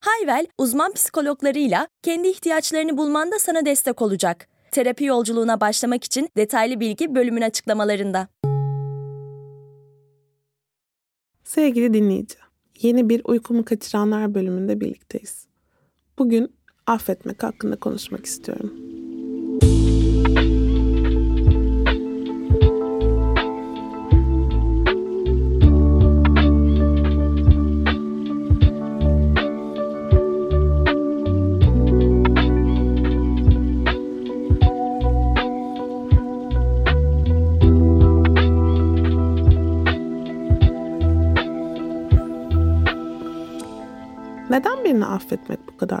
Hayvel, uzman psikologlarıyla kendi ihtiyaçlarını bulmanda sana destek olacak. Terapi yolculuğuna başlamak için detaylı bilgi bölümün açıklamalarında. Sevgili dinleyici, yeni bir uykumu kaçıranlar bölümünde birlikteyiz. Bugün affetmek hakkında konuşmak istiyorum.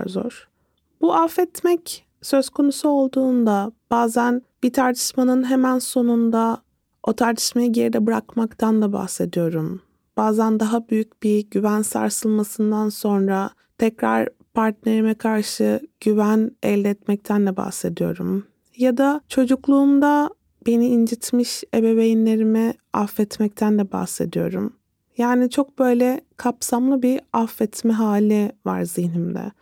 Zor? Bu affetmek söz konusu olduğunda bazen bir tartışmanın hemen sonunda o tartışmayı geride bırakmaktan da bahsediyorum. Bazen daha büyük bir güven sarsılmasından sonra tekrar partnerime karşı güven elde etmekten de bahsediyorum. Ya da çocukluğumda beni incitmiş ebeveynlerimi affetmekten de bahsediyorum. Yani çok böyle kapsamlı bir affetme hali var zihnimde.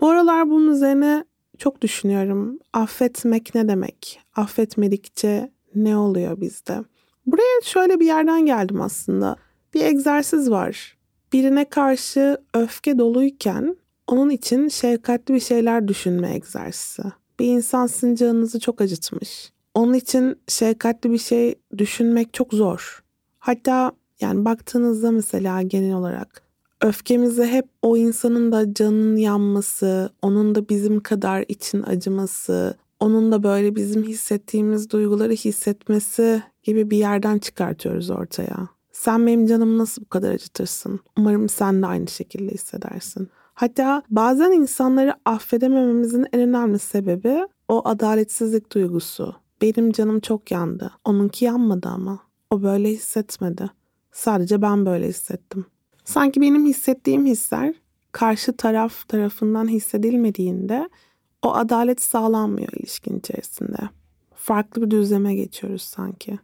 Bu aralar bunun üzerine çok düşünüyorum. Affetmek ne demek? Affetmedikçe ne oluyor bizde? Buraya şöyle bir yerden geldim aslında. Bir egzersiz var. Birine karşı öfke doluyken onun için şefkatli bir şeyler düşünme egzersizi. Bir insan sizin canınızı çok acıtmış. Onun için şefkatli bir şey düşünmek çok zor. Hatta yani baktığınızda mesela genel olarak öfkemizi hep o insanın da canının yanması, onun da bizim kadar için acıması, onun da böyle bizim hissettiğimiz duyguları hissetmesi gibi bir yerden çıkartıyoruz ortaya. Sen benim canımı nasıl bu kadar acıtırsın? Umarım sen de aynı şekilde hissedersin. Hatta bazen insanları affedemememizin en önemli sebebi o adaletsizlik duygusu. Benim canım çok yandı. Onunki yanmadı ama. O böyle hissetmedi. Sadece ben böyle hissettim. Sanki benim hissettiğim hisler karşı taraf tarafından hissedilmediğinde o adalet sağlanmıyor ilişkin içerisinde. Farklı bir düzleme geçiyoruz sanki.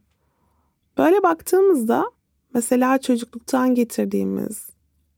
Böyle baktığımızda mesela çocukluktan getirdiğimiz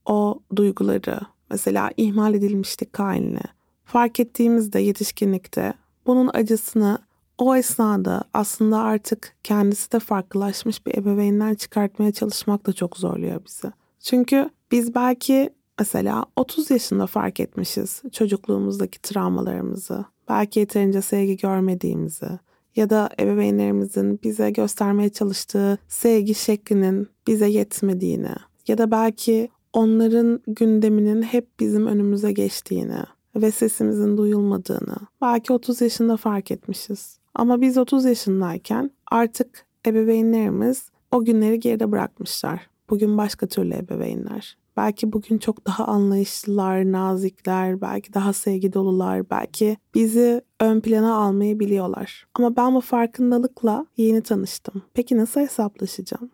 o duyguları, mesela ihmal edilmişlik haline fark ettiğimizde yetişkinlikte bunun acısını o esnada aslında artık kendisi de farklılaşmış bir ebeveynden çıkartmaya çalışmak da çok zorluyor bizi. Çünkü biz belki mesela 30 yaşında fark etmişiz çocukluğumuzdaki travmalarımızı, belki yeterince sevgi görmediğimizi ya da ebeveynlerimizin bize göstermeye çalıştığı sevgi şeklinin bize yetmediğini ya da belki onların gündeminin hep bizim önümüze geçtiğini ve sesimizin duyulmadığını belki 30 yaşında fark etmişiz. Ama biz 30 yaşındayken artık ebeveynlerimiz o günleri geride bırakmışlar. Bugün başka türlü ebeveynler. Belki bugün çok daha anlayışlılar, nazikler, belki daha sevgi dolular, belki bizi ön plana almayı biliyorlar. Ama ben bu farkındalıkla yeni tanıştım. Peki nasıl hesaplaşacağım?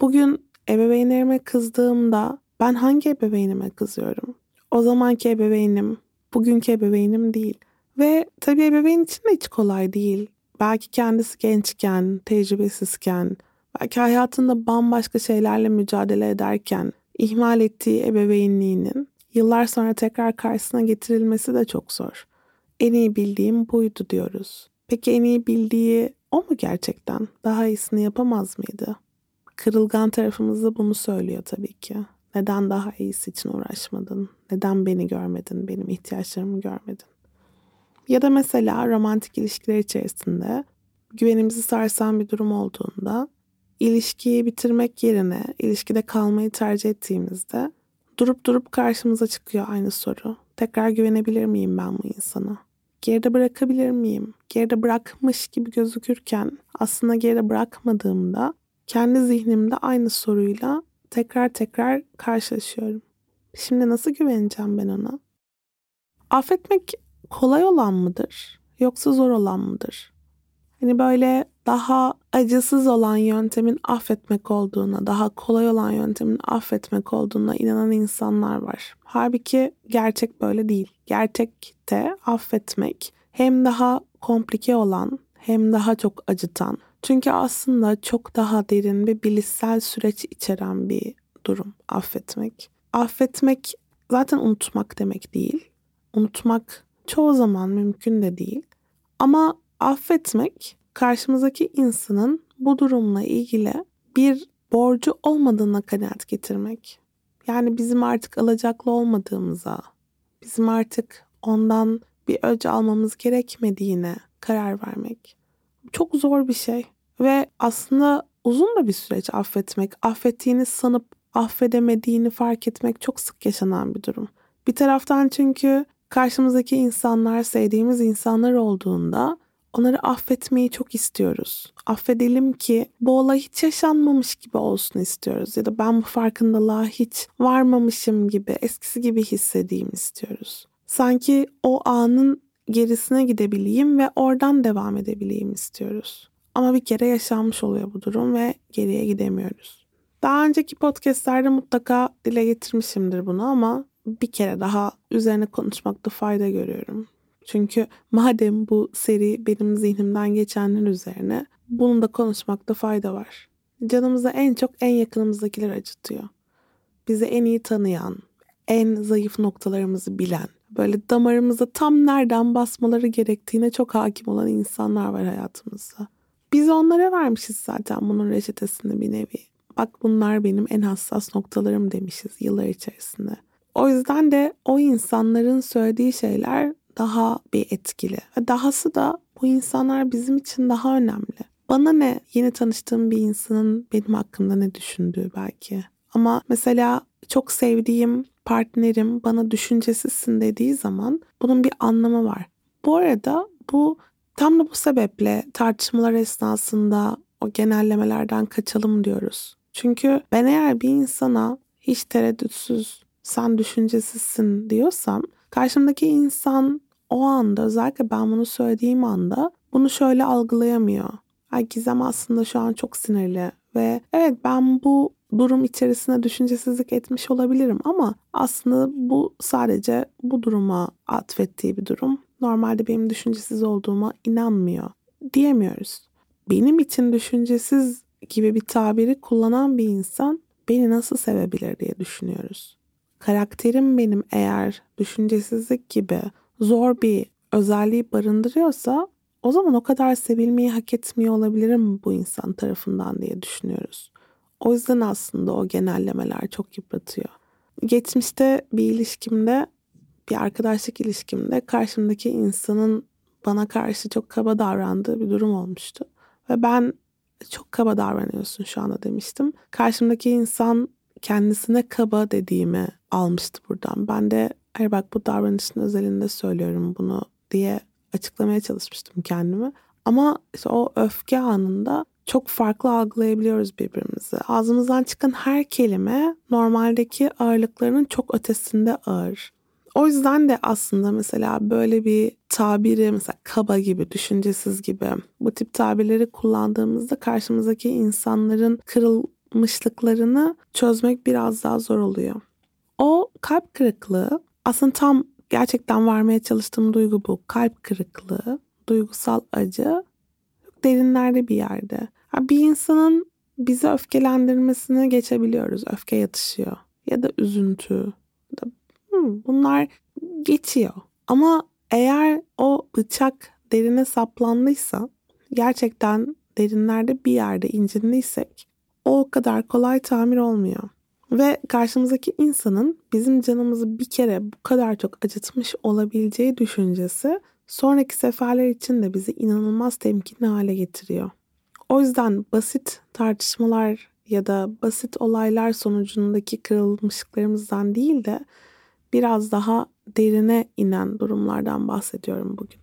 Bugün ebeveynlerime kızdığımda ben hangi ebeveynime kızıyorum? O zamanki ebeveynim, bugünkü ebeveynim değil. Ve tabii ebeveyn için de hiç kolay değil. Belki kendisi gençken, tecrübesizken, belki hayatında bambaşka şeylerle mücadele ederken ihmal ettiği ebeveynliğinin yıllar sonra tekrar karşısına getirilmesi de çok zor. En iyi bildiğim buydu diyoruz. Peki en iyi bildiği o mu gerçekten? Daha iyisini yapamaz mıydı? Kırılgan tarafımız da bunu söylüyor tabii ki. Neden daha iyisi için uğraşmadın? Neden beni görmedin? Benim ihtiyaçlarımı görmedin? Ya da mesela romantik ilişkiler içerisinde güvenimizi sarsan bir durum olduğunda ilişkiyi bitirmek yerine ilişkide kalmayı tercih ettiğimizde durup durup karşımıza çıkıyor aynı soru. Tekrar güvenebilir miyim ben bu insana? Geride bırakabilir miyim? Geride bırakmış gibi gözükürken aslında geride bırakmadığımda kendi zihnimde aynı soruyla tekrar tekrar karşılaşıyorum. Şimdi nasıl güveneceğim ben ona? Affetmek kolay olan mıdır? yoksa zor olan mıdır? Hani böyle daha acısız olan yöntemin affetmek olduğuna, daha kolay olan yöntemin affetmek olduğuna inanan insanlar var. Halbuki gerçek böyle değil. Gerçekte affetmek hem daha komplike olan hem daha çok acıtan. Çünkü aslında çok daha derin bir bilişsel süreç içeren bir durum affetmek. Affetmek zaten unutmak demek değil. Unutmak çoğu zaman mümkün de değil. Ama affetmek karşımızdaki insanın bu durumla ilgili bir borcu olmadığına kanaat getirmek. Yani bizim artık alacaklı olmadığımıza, bizim artık ondan bir öc almamız gerekmediğine karar vermek. Çok zor bir şey ve aslında uzun da bir süreç affetmek. Affettiğini sanıp affedemediğini fark etmek çok sık yaşanan bir durum. Bir taraftan çünkü karşımızdaki insanlar sevdiğimiz insanlar olduğunda onları affetmeyi çok istiyoruz. Affedelim ki bu olay hiç yaşanmamış gibi olsun istiyoruz. Ya da ben bu farkındalığa hiç varmamışım gibi, eskisi gibi hissedeyim istiyoruz. Sanki o anın gerisine gidebileyim ve oradan devam edebileyim istiyoruz. Ama bir kere yaşanmış oluyor bu durum ve geriye gidemiyoruz. Daha önceki podcastlerde mutlaka dile getirmişimdir bunu ama bir kere daha üzerine konuşmakta fayda görüyorum. Çünkü madem bu seri benim zihnimden geçenler üzerine bunu da konuşmakta fayda var. Canımıza en çok en yakınımızdakiler acıtıyor. Bizi en iyi tanıyan, en zayıf noktalarımızı bilen, böyle damarımıza tam nereden basmaları gerektiğine çok hakim olan insanlar var hayatımızda. Biz onlara vermişiz zaten bunun reçetesini bir nevi. Bak bunlar benim en hassas noktalarım demişiz yıllar içerisinde. O yüzden de o insanların söylediği şeyler daha bir etkili. Ve dahası da bu insanlar bizim için daha önemli. Bana ne yeni tanıştığım bir insanın benim hakkımda ne düşündüğü belki. Ama mesela çok sevdiğim partnerim bana düşüncesizsin dediği zaman bunun bir anlamı var. Bu arada bu tam da bu sebeple tartışmalar esnasında o genellemelerden kaçalım diyoruz. Çünkü ben eğer bir insana hiç tereddütsüz sen düşüncesizsin diyorsam karşımdaki insan o anda özellikle ben bunu söylediğim anda bunu şöyle algılayamıyor. Ay Gizem aslında şu an çok sinirli ve evet ben bu durum içerisinde düşüncesizlik etmiş olabilirim ama aslında bu sadece bu duruma atfettiği bir durum. Normalde benim düşüncesiz olduğuma inanmıyor diyemiyoruz. Benim için düşüncesiz gibi bir tabiri kullanan bir insan beni nasıl sevebilir diye düşünüyoruz. Karakterim benim eğer düşüncesizlik gibi zor bir özelliği barındırıyorsa o zaman o kadar sevilmeyi hak etmiyor olabilirim bu insan tarafından diye düşünüyoruz. O yüzden aslında o genellemeler çok yıpratıyor. Geçmişte bir ilişkimde, bir arkadaşlık ilişkimde karşımdaki insanın bana karşı çok kaba davrandığı bir durum olmuştu. Ve ben çok kaba davranıyorsun şu anda demiştim. Karşımdaki insan kendisine kaba dediğimi almıştı buradan. Ben de hayır bak bu davranışın özelinde söylüyorum bunu diye açıklamaya çalışmıştım kendimi. Ama işte o öfke anında çok farklı algılayabiliyoruz birbirimizi. Ağzımızdan çıkan her kelime normaldeki ağırlıklarının çok ötesinde ağır. O yüzden de aslında mesela böyle bir tabiri mesela kaba gibi, düşüncesiz gibi bu tip tabirleri kullandığımızda karşımızdaki insanların kırılmışlıklarını çözmek biraz daha zor oluyor. O kalp kırıklığı aslında tam gerçekten varmaya çalıştığım duygu bu. Kalp kırıklığı, duygusal acı derinlerde bir yerde. Bir insanın bizi öfkelendirmesine geçebiliyoruz. Öfke yatışıyor. Ya da üzüntü. Hmm, bunlar geçiyor. Ama eğer o bıçak derine saplandıysa gerçekten derinlerde bir yerde incindiysek o kadar kolay tamir olmuyor. Ve karşımızdaki insanın bizim canımızı bir kere bu kadar çok acıtmış olabileceği düşüncesi sonraki seferler için de bizi inanılmaz temkinli hale getiriyor. O yüzden basit tartışmalar ya da basit olaylar sonucundaki kırılmışlıklarımızdan değil de biraz daha derine inen durumlardan bahsediyorum bugün.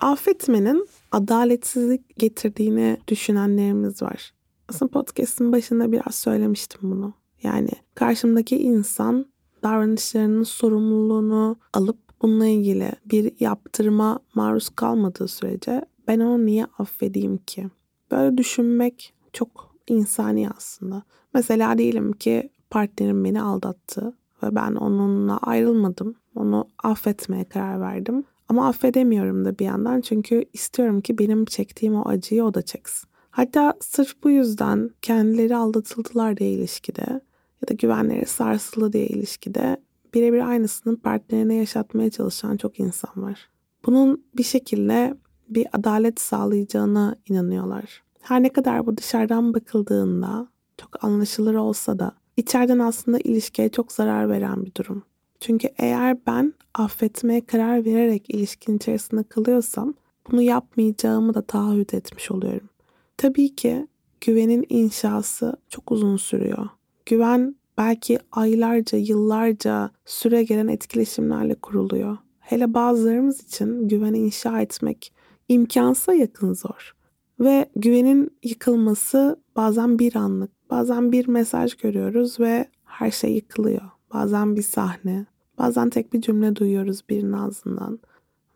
Affetmenin adaletsizlik getirdiğini düşünenlerimiz var. Aslında podcast'ın başında biraz söylemiştim bunu. Yani karşımdaki insan davranışlarının sorumluluğunu alıp bununla ilgili bir yaptırıma maruz kalmadığı sürece ben onu niye affedeyim ki? Böyle düşünmek çok insani aslında. Mesela diyelim ki partnerim beni aldattı ve ben onunla ayrılmadım. Onu affetmeye karar verdim. Ama affedemiyorum da bir yandan çünkü istiyorum ki benim çektiğim o acıyı o da çeksin. Hatta sırf bu yüzden kendileri aldatıldılar diye ilişkide ya da güvenleri sarsıldı diye ilişkide birebir aynısını partnerine yaşatmaya çalışan çok insan var. Bunun bir şekilde bir adalet sağlayacağına inanıyorlar. Her ne kadar bu dışarıdan bakıldığında çok anlaşılır olsa da içeriden aslında ilişkiye çok zarar veren bir durum. Çünkü eğer ben affetmeye karar vererek ilişkin içerisinde kalıyorsam bunu yapmayacağımı da taahhüt etmiş oluyorum. Tabii ki güvenin inşası çok uzun sürüyor. Güven belki aylarca, yıllarca süre gelen etkileşimlerle kuruluyor. Hele bazılarımız için güveni inşa etmek imkansa yakın zor. Ve güvenin yıkılması bazen bir anlık, bazen bir mesaj görüyoruz ve her şey yıkılıyor. Bazen bir sahne, bazen tek bir cümle duyuyoruz birinin ağzından.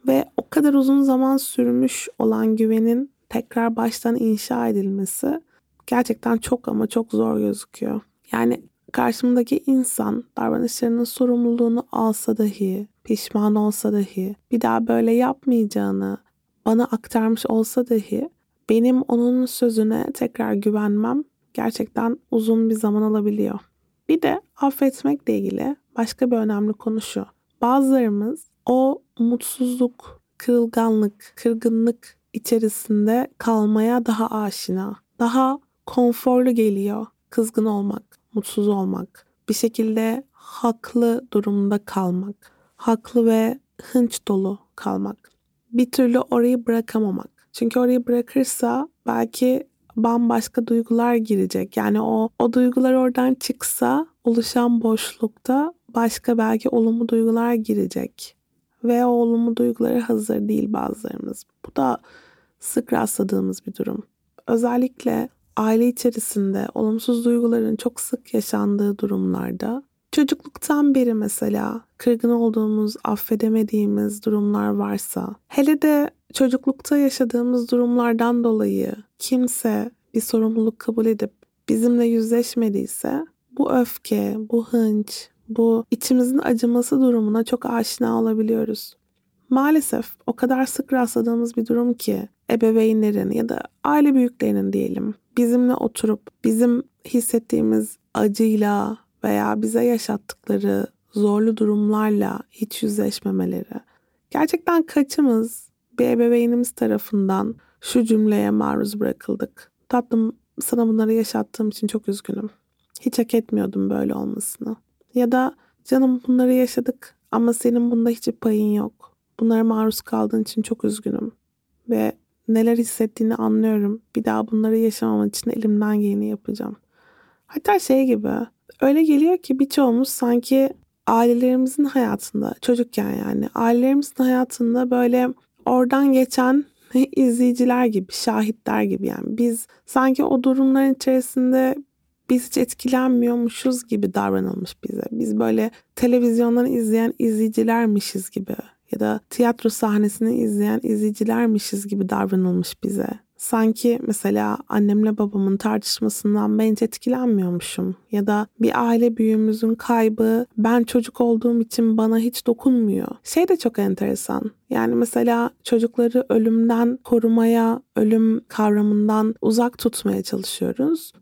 Ve o kadar uzun zaman sürmüş olan güvenin tekrar baştan inşa edilmesi gerçekten çok ama çok zor gözüküyor. Yani karşımdaki insan davranışlarının sorumluluğunu alsa dahi, pişman olsa dahi, bir daha böyle yapmayacağını bana aktarmış olsa dahi benim onun sözüne tekrar güvenmem gerçekten uzun bir zaman alabiliyor. Bir de affetmekle ilgili başka bir önemli konu şu. Bazılarımız o mutsuzluk, kırılganlık, kırgınlık içerisinde kalmaya daha aşina, daha konforlu geliyor kızgın olmak, mutsuz olmak, bir şekilde haklı durumda kalmak, haklı ve hınç dolu kalmak. Bir türlü orayı bırakamamak. Çünkü orayı bırakırsa belki bambaşka duygular girecek. Yani o o duygular oradan çıksa oluşan boşlukta başka belki olumlu duygular girecek. Ve o olumlu duygulara hazır değil bazılarımız. Bu da sık rastladığımız bir durum. Özellikle aile içerisinde olumsuz duyguların çok sık yaşandığı durumlarda çocukluktan beri mesela kırgın olduğumuz, affedemediğimiz durumlar varsa, hele de çocuklukta yaşadığımız durumlardan dolayı kimse bir sorumluluk kabul edip bizimle yüzleşmediyse bu öfke, bu hınç, bu içimizin acıması durumuna çok aşina olabiliyoruz. Maalesef o kadar sık rastladığımız bir durum ki ebeveynlerin ya da aile büyüklerinin diyelim bizimle oturup bizim hissettiğimiz acıyla veya bize yaşattıkları zorlu durumlarla hiç yüzleşmemeleri. Gerçekten kaçımız bir ebeveynimiz tarafından şu cümleye maruz bırakıldık. Tatlım sana bunları yaşattığım için çok üzgünüm. Hiç hak etmiyordum böyle olmasını. Ya da canım bunları yaşadık ama senin bunda hiç payın yok. Bunlara maruz kaldığın için çok üzgünüm. Ve neler hissettiğini anlıyorum. Bir daha bunları yaşamam için elimden geleni yapacağım. Hatta şey gibi öyle geliyor ki birçoğumuz sanki ailelerimizin hayatında çocukken yani ailelerimizin hayatında böyle oradan geçen izleyiciler gibi, şahitler gibi yani biz sanki o durumların içerisinde biz hiç etkilenmiyormuşuz gibi davranılmış bize. Biz böyle televizyondan izleyen izleyicilermişiz gibi ya da tiyatro sahnesini izleyen izleyicilermişiz gibi davranılmış bize. Sanki mesela annemle babamın tartışmasından ben hiç etkilenmiyormuşum. Ya da bir aile büyüğümüzün kaybı ben çocuk olduğum için bana hiç dokunmuyor. Şey de çok enteresan. Yani mesela çocukları ölümden korumaya, ölüm kavramından uzak tutmaya çalışıyoruz.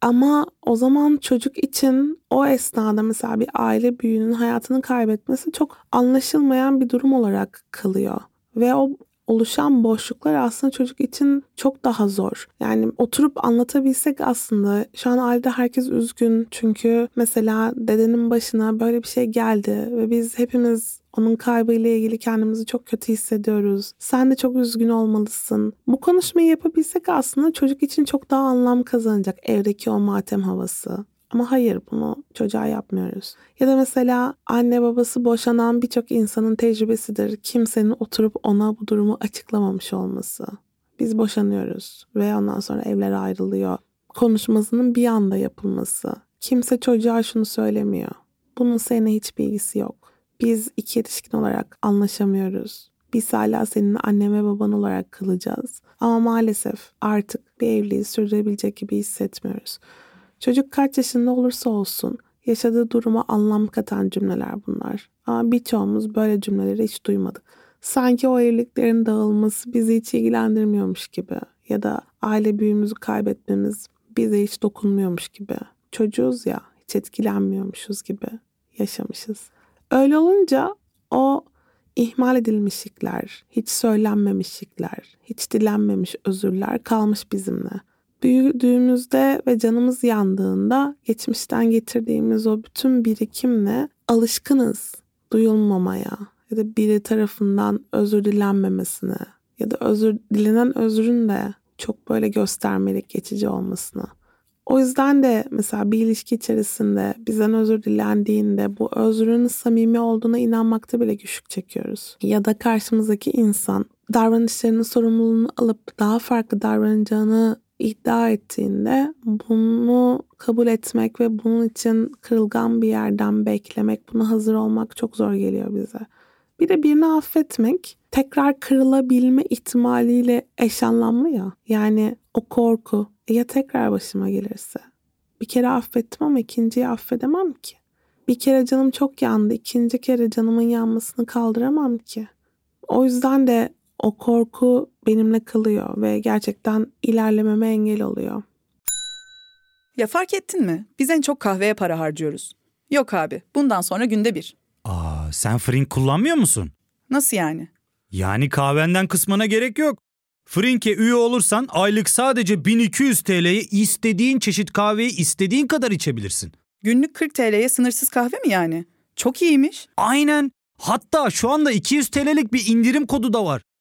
Ama o zaman çocuk için o esnada mesela bir aile büyüğünün hayatını kaybetmesi çok anlaşılmayan bir durum olarak kalıyor. Ve o oluşan boşluklar aslında çocuk için çok daha zor. Yani oturup anlatabilsek aslında şu an ailede herkes üzgün çünkü mesela dedenin başına böyle bir şey geldi ve biz hepimiz onun kaybıyla ilgili kendimizi çok kötü hissediyoruz. Sen de çok üzgün olmalısın. Bu konuşmayı yapabilsek aslında çocuk için çok daha anlam kazanacak evdeki o matem havası. Ama hayır bunu çocuğa yapmıyoruz. Ya da mesela anne babası boşanan birçok insanın tecrübesidir. Kimsenin oturup ona bu durumu açıklamamış olması. Biz boşanıyoruz ve ondan sonra evler ayrılıyor. Konuşmasının bir anda yapılması. Kimse çocuğa şunu söylemiyor. Bunun seninle hiçbir ilgisi yok. Biz iki yetişkin olarak anlaşamıyoruz. Biz hala senin anne ve baban olarak kalacağız. Ama maalesef artık bir evliliği sürdürebilecek gibi hissetmiyoruz. Çocuk kaç yaşında olursa olsun yaşadığı duruma anlam katan cümleler bunlar. Ama birçoğumuz böyle cümleleri hiç duymadık. Sanki o evliliklerin dağılması bizi hiç ilgilendirmiyormuş gibi ya da aile büyüğümüzü kaybetmemiz bize hiç dokunmuyormuş gibi. Çocuğuz ya hiç etkilenmiyormuşuz gibi yaşamışız. Öyle olunca o ihmal edilmişlikler, hiç söylenmemişlikler, hiç dilenmemiş özürler kalmış bizimle. Büyüdüğümüzde ve canımız yandığında geçmişten getirdiğimiz o bütün birikimle alışkınız duyulmamaya ya da biri tarafından özür dilenmemesine ya da özür dilenen özrün de çok böyle göstermelik geçici olmasına. O yüzden de mesela bir ilişki içerisinde bizden özür dilendiğinde bu özrün samimi olduğuna inanmakta bile güçlük çekiyoruz. Ya da karşımızdaki insan davranışlarının sorumluluğunu alıp daha farklı davranacağını iddia ettiğinde bunu kabul etmek ve bunun için kırılgan bir yerden beklemek, buna hazır olmak çok zor geliyor bize. Bir de birini affetmek tekrar kırılabilme ihtimaliyle eş ya. Yani o korku ya tekrar başıma gelirse. Bir kere affettim ama ikinciyi affedemem ki. Bir kere canım çok yandı, ikinci kere canımın yanmasını kaldıramam ki. O yüzden de o korku benimle kalıyor ve gerçekten ilerlememe engel oluyor. Ya fark ettin mi? Biz en çok kahveye para harcıyoruz. Yok abi, bundan sonra günde bir. Aa, sen Frink kullanmıyor musun? Nasıl yani? Yani kahvenden kısmına gerek yok. Frink'e üye olursan aylık sadece 1200 TL'ye istediğin çeşit kahveyi istediğin kadar içebilirsin. Günlük 40 TL'ye sınırsız kahve mi yani? Çok iyiymiş. Aynen. Hatta şu anda 200 TL'lik bir indirim kodu da var.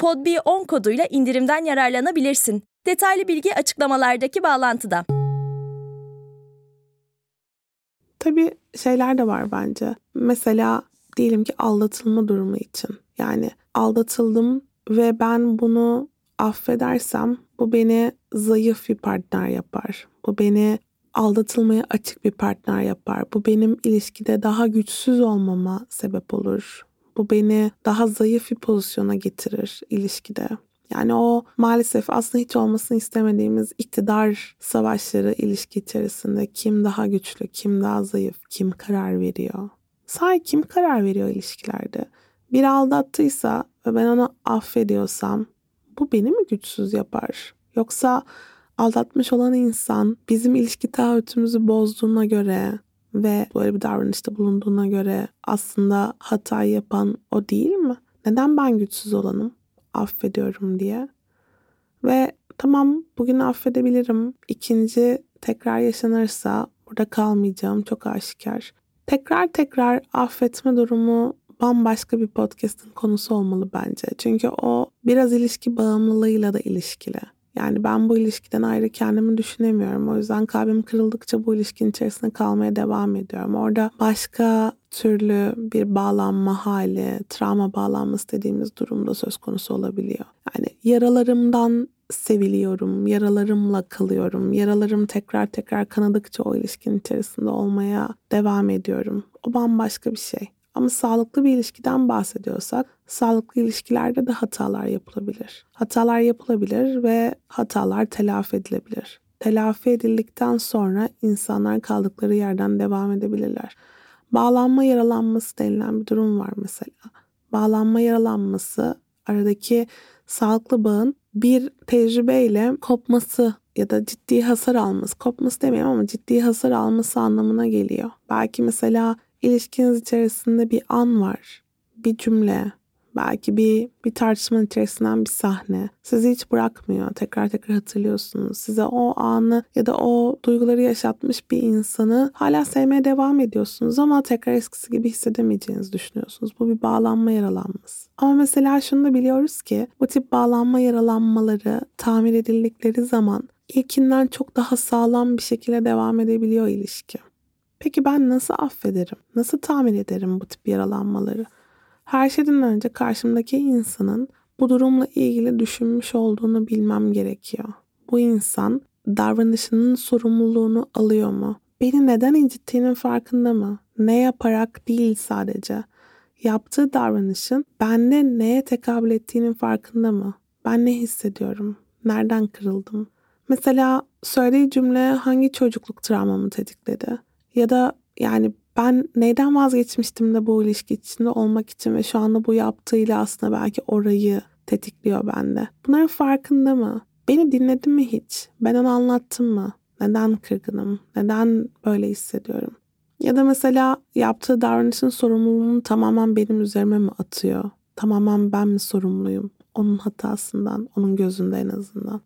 PodB10 koduyla indirimden yararlanabilirsin. Detaylı bilgi açıklamalardaki bağlantıda. Tabii şeyler de var bence. Mesela diyelim ki aldatılma durumu için. Yani aldatıldım ve ben bunu affedersem bu beni zayıf bir partner yapar. Bu beni aldatılmaya açık bir partner yapar. Bu benim ilişkide daha güçsüz olmama sebep olur. Bu beni daha zayıf bir pozisyona getirir ilişkide. Yani o maalesef aslında hiç olmasını istemediğimiz iktidar savaşları ilişki içerisinde kim daha güçlü, kim daha zayıf, kim karar veriyor? Sahi kim karar veriyor ilişkilerde? Bir aldattıysa ve ben onu affediyorsam bu beni mi güçsüz yapar? Yoksa aldatmış olan insan bizim ilişki taahhütümüzü bozduğuna göre ve böyle bir davranışta bulunduğuna göre aslında hata yapan o değil mi? Neden ben güçsüz olanım? affediyorum diye. Ve tamam bugün affedebilirim. İkinci tekrar yaşanırsa burada kalmayacağım çok aşikar. Tekrar tekrar affetme durumu bambaşka bir podcast'ın konusu olmalı bence. Çünkü o biraz ilişki bağımlılığıyla da ilişkili. Yani ben bu ilişkiden ayrı kendimi düşünemiyorum. O yüzden kalbim kırıldıkça bu ilişkinin içerisinde kalmaya devam ediyorum. Orada başka türlü bir bağlanma hali, travma bağlanması dediğimiz durumda söz konusu olabiliyor. Yani yaralarımdan seviliyorum, yaralarımla kalıyorum. Yaralarım tekrar tekrar kanadıkça o ilişkinin içerisinde olmaya devam ediyorum. O bambaşka bir şey. Ama sağlıklı bir ilişkiden bahsediyorsak sağlıklı ilişkilerde de hatalar yapılabilir. Hatalar yapılabilir ve hatalar telafi edilebilir. Telafi edildikten sonra insanlar kaldıkları yerden devam edebilirler. Bağlanma yaralanması denilen bir durum var mesela. Bağlanma yaralanması aradaki sağlıklı bağın bir tecrübeyle kopması ya da ciddi hasar alması, kopması demeyeyim ama ciddi hasar alması anlamına geliyor. Belki mesela ilişkiniz içerisinde bir an var, bir cümle, Belki bir bir tartışmanın içerisinden bir sahne sizi hiç bırakmıyor. Tekrar tekrar hatırlıyorsunuz. Size o anı ya da o duyguları yaşatmış bir insanı hala sevmeye devam ediyorsunuz ama tekrar eskisi gibi hissedemeyeceğinizi düşünüyorsunuz. Bu bir bağlanma yaralanması. Ama mesela şunu da biliyoruz ki bu tip bağlanma yaralanmaları tamir edildikleri zaman ilkinden çok daha sağlam bir şekilde devam edebiliyor ilişki. Peki ben nasıl affederim? Nasıl tamir ederim bu tip yaralanmaları? Her şeyden önce karşımdaki insanın bu durumla ilgili düşünmüş olduğunu bilmem gerekiyor. Bu insan davranışının sorumluluğunu alıyor mu? Beni neden incittiğinin farkında mı? Ne yaparak değil sadece. Yaptığı davranışın bende neye tekabül ettiğinin farkında mı? Ben ne hissediyorum? Nereden kırıldım? Mesela söylediği cümle hangi çocukluk travmamı tetikledi? Ya da yani ben neyden vazgeçmiştim de bu ilişki içinde olmak için ve şu anda bu yaptığıyla aslında belki orayı tetikliyor bende. Bunların farkında mı? Beni dinledi mi hiç? Ben onu anlattım mı? Neden kırgınım? Neden böyle hissediyorum? Ya da mesela yaptığı davranışın sorumluluğunu tamamen benim üzerime mi atıyor? Tamamen ben mi sorumluyum? Onun hatasından, onun gözünde en azından.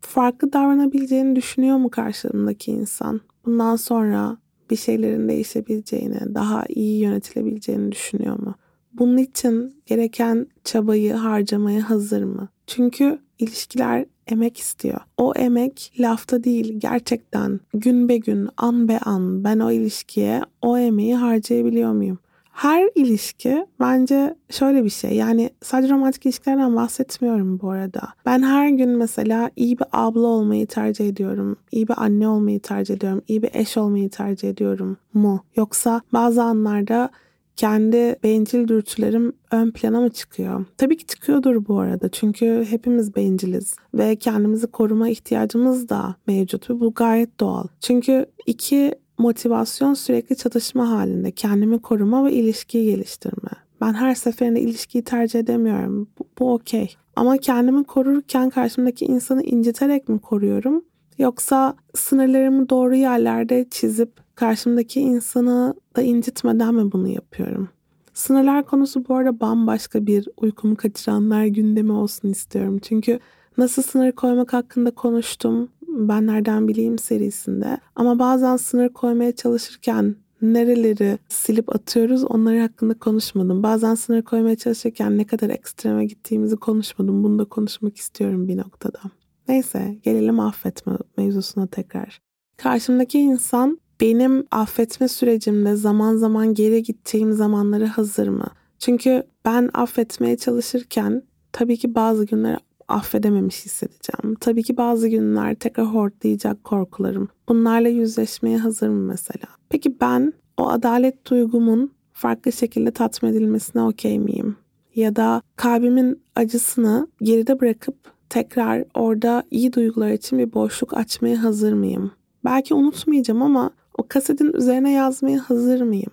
Farklı davranabileceğini düşünüyor mu karşımdaki insan? Bundan sonra bir şeylerin değişebileceğini, daha iyi yönetilebileceğini düşünüyor mu? Bunun için gereken çabayı harcamaya hazır mı? Çünkü ilişkiler emek istiyor. O emek lafta değil gerçekten gün be gün, an be an ben o ilişkiye o emeği harcayabiliyor muyum? Her ilişki bence şöyle bir şey. Yani sadece romantik ilişkilerden bahsetmiyorum bu arada. Ben her gün mesela iyi bir abla olmayı tercih ediyorum. iyi bir anne olmayı tercih ediyorum. iyi bir eş olmayı tercih ediyorum mu? Yoksa bazı anlarda kendi bencil dürtülerim ön plana mı çıkıyor? Tabii ki çıkıyordur bu arada. Çünkü hepimiz benciliz ve kendimizi koruma ihtiyacımız da mevcut ve bu gayet doğal. Çünkü iki motivasyon sürekli çatışma halinde. Kendimi koruma ve ilişkiyi geliştirme. Ben her seferinde ilişkiyi tercih edemiyorum. Bu, bu okey. Ama kendimi korurken karşımdaki insanı inciterek mi koruyorum? Yoksa sınırlarımı doğru yerlerde çizip karşımdaki insanı da incitmeden mi bunu yapıyorum? Sınırlar konusu bu arada bambaşka bir uykumu kaçıranlar gündemi olsun istiyorum. Çünkü nasıl sınır koymak hakkında konuştum. Ben Nereden Bileyim serisinde. Ama bazen sınır koymaya çalışırken nereleri silip atıyoruz onları hakkında konuşmadım. Bazen sınır koymaya çalışırken ne kadar ekstreme gittiğimizi konuşmadım. Bunu da konuşmak istiyorum bir noktada. Neyse gelelim affetme mevzusuna tekrar. Karşımdaki insan benim affetme sürecimde zaman zaman geri gittiğim zamanları hazır mı? Çünkü ben affetmeye çalışırken tabii ki bazı günler affedememiş hissedeceğim. Tabii ki bazı günler tekrar hortlayacak korkularım. Bunlarla yüzleşmeye hazır mı mesela? Peki ben o adalet duygumun farklı şekilde tatmin edilmesine okey miyim? Ya da kalbimin acısını geride bırakıp tekrar orada iyi duygular için bir boşluk açmaya hazır mıyım? Belki unutmayacağım ama o kasetin üzerine yazmaya hazır mıyım?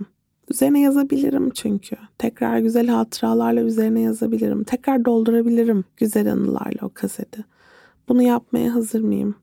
Üzerine yazabilirim çünkü. Tekrar güzel hatıralarla üzerine yazabilirim. Tekrar doldurabilirim güzel anılarla o kaseti. Bunu yapmaya hazır mıyım?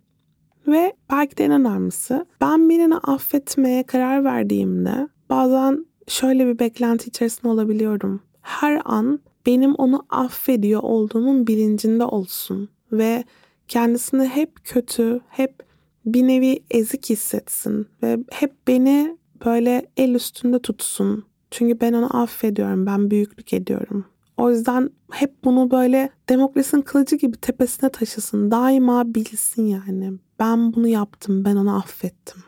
Ve belki de en önemlisi ben birini affetmeye karar verdiğimde bazen şöyle bir beklenti içerisinde olabiliyorum. Her an benim onu affediyor olduğumun bilincinde olsun ve kendisini hep kötü, hep bir nevi ezik hissetsin ve hep beni böyle el üstünde tutsun. Çünkü ben onu affediyorum, ben büyüklük ediyorum. O yüzden hep bunu böyle demokrasinin kılıcı gibi tepesine taşısın. Daima bilsin yani. Ben bunu yaptım, ben onu affettim.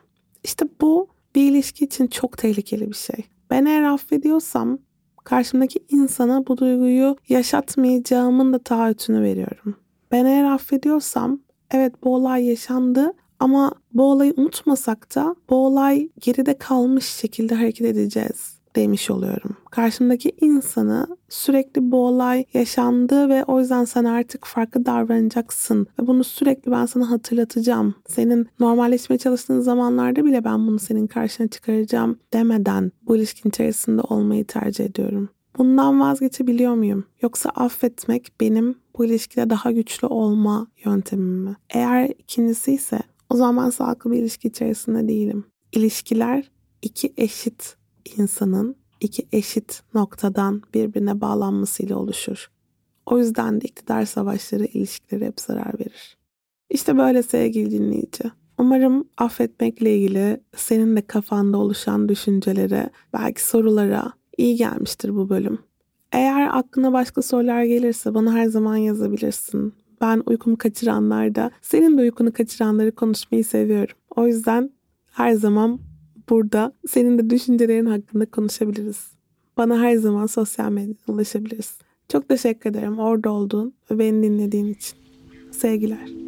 İşte bu bir ilişki için çok tehlikeli bir şey. Ben eğer affediyorsam karşımdaki insana bu duyguyu yaşatmayacağımın da taahhütünü veriyorum. Ben eğer affediyorsam evet bu olay yaşandı ama bu olayı unutmasak da bu olay geride kalmış şekilde hareket edeceğiz demiş oluyorum. Karşımdaki insanı sürekli bu olay yaşandı ve o yüzden sen artık farklı davranacaksın ve bunu sürekli ben sana hatırlatacağım. Senin normalleşmeye çalıştığın zamanlarda bile ben bunu senin karşına çıkaracağım demeden bu ilişkin içerisinde olmayı tercih ediyorum. Bundan vazgeçebiliyor muyum? Yoksa affetmek benim bu ilişkide daha güçlü olma yöntemim mi? Eğer ikincisi ise o zaman sağlıklı bir ilişki içerisinde değilim. İlişkiler iki eşit insanın iki eşit noktadan birbirine bağlanmasıyla oluşur. O yüzden de iktidar savaşları ilişkileri hep zarar verir. İşte böyle sevgili dinleyici. Umarım affetmekle ilgili senin de kafanda oluşan düşüncelere, belki sorulara iyi gelmiştir bu bölüm. Eğer aklına başka sorular gelirse bana her zaman yazabilirsin. Ben uykumu kaçıranlarda, senin de uykunu kaçıranları konuşmayı seviyorum. O yüzden her zaman burada senin de düşüncelerin hakkında konuşabiliriz. Bana her zaman sosyal medyadan ulaşabiliriz. Çok teşekkür ederim orada olduğun ve beni dinlediğin için. Sevgiler.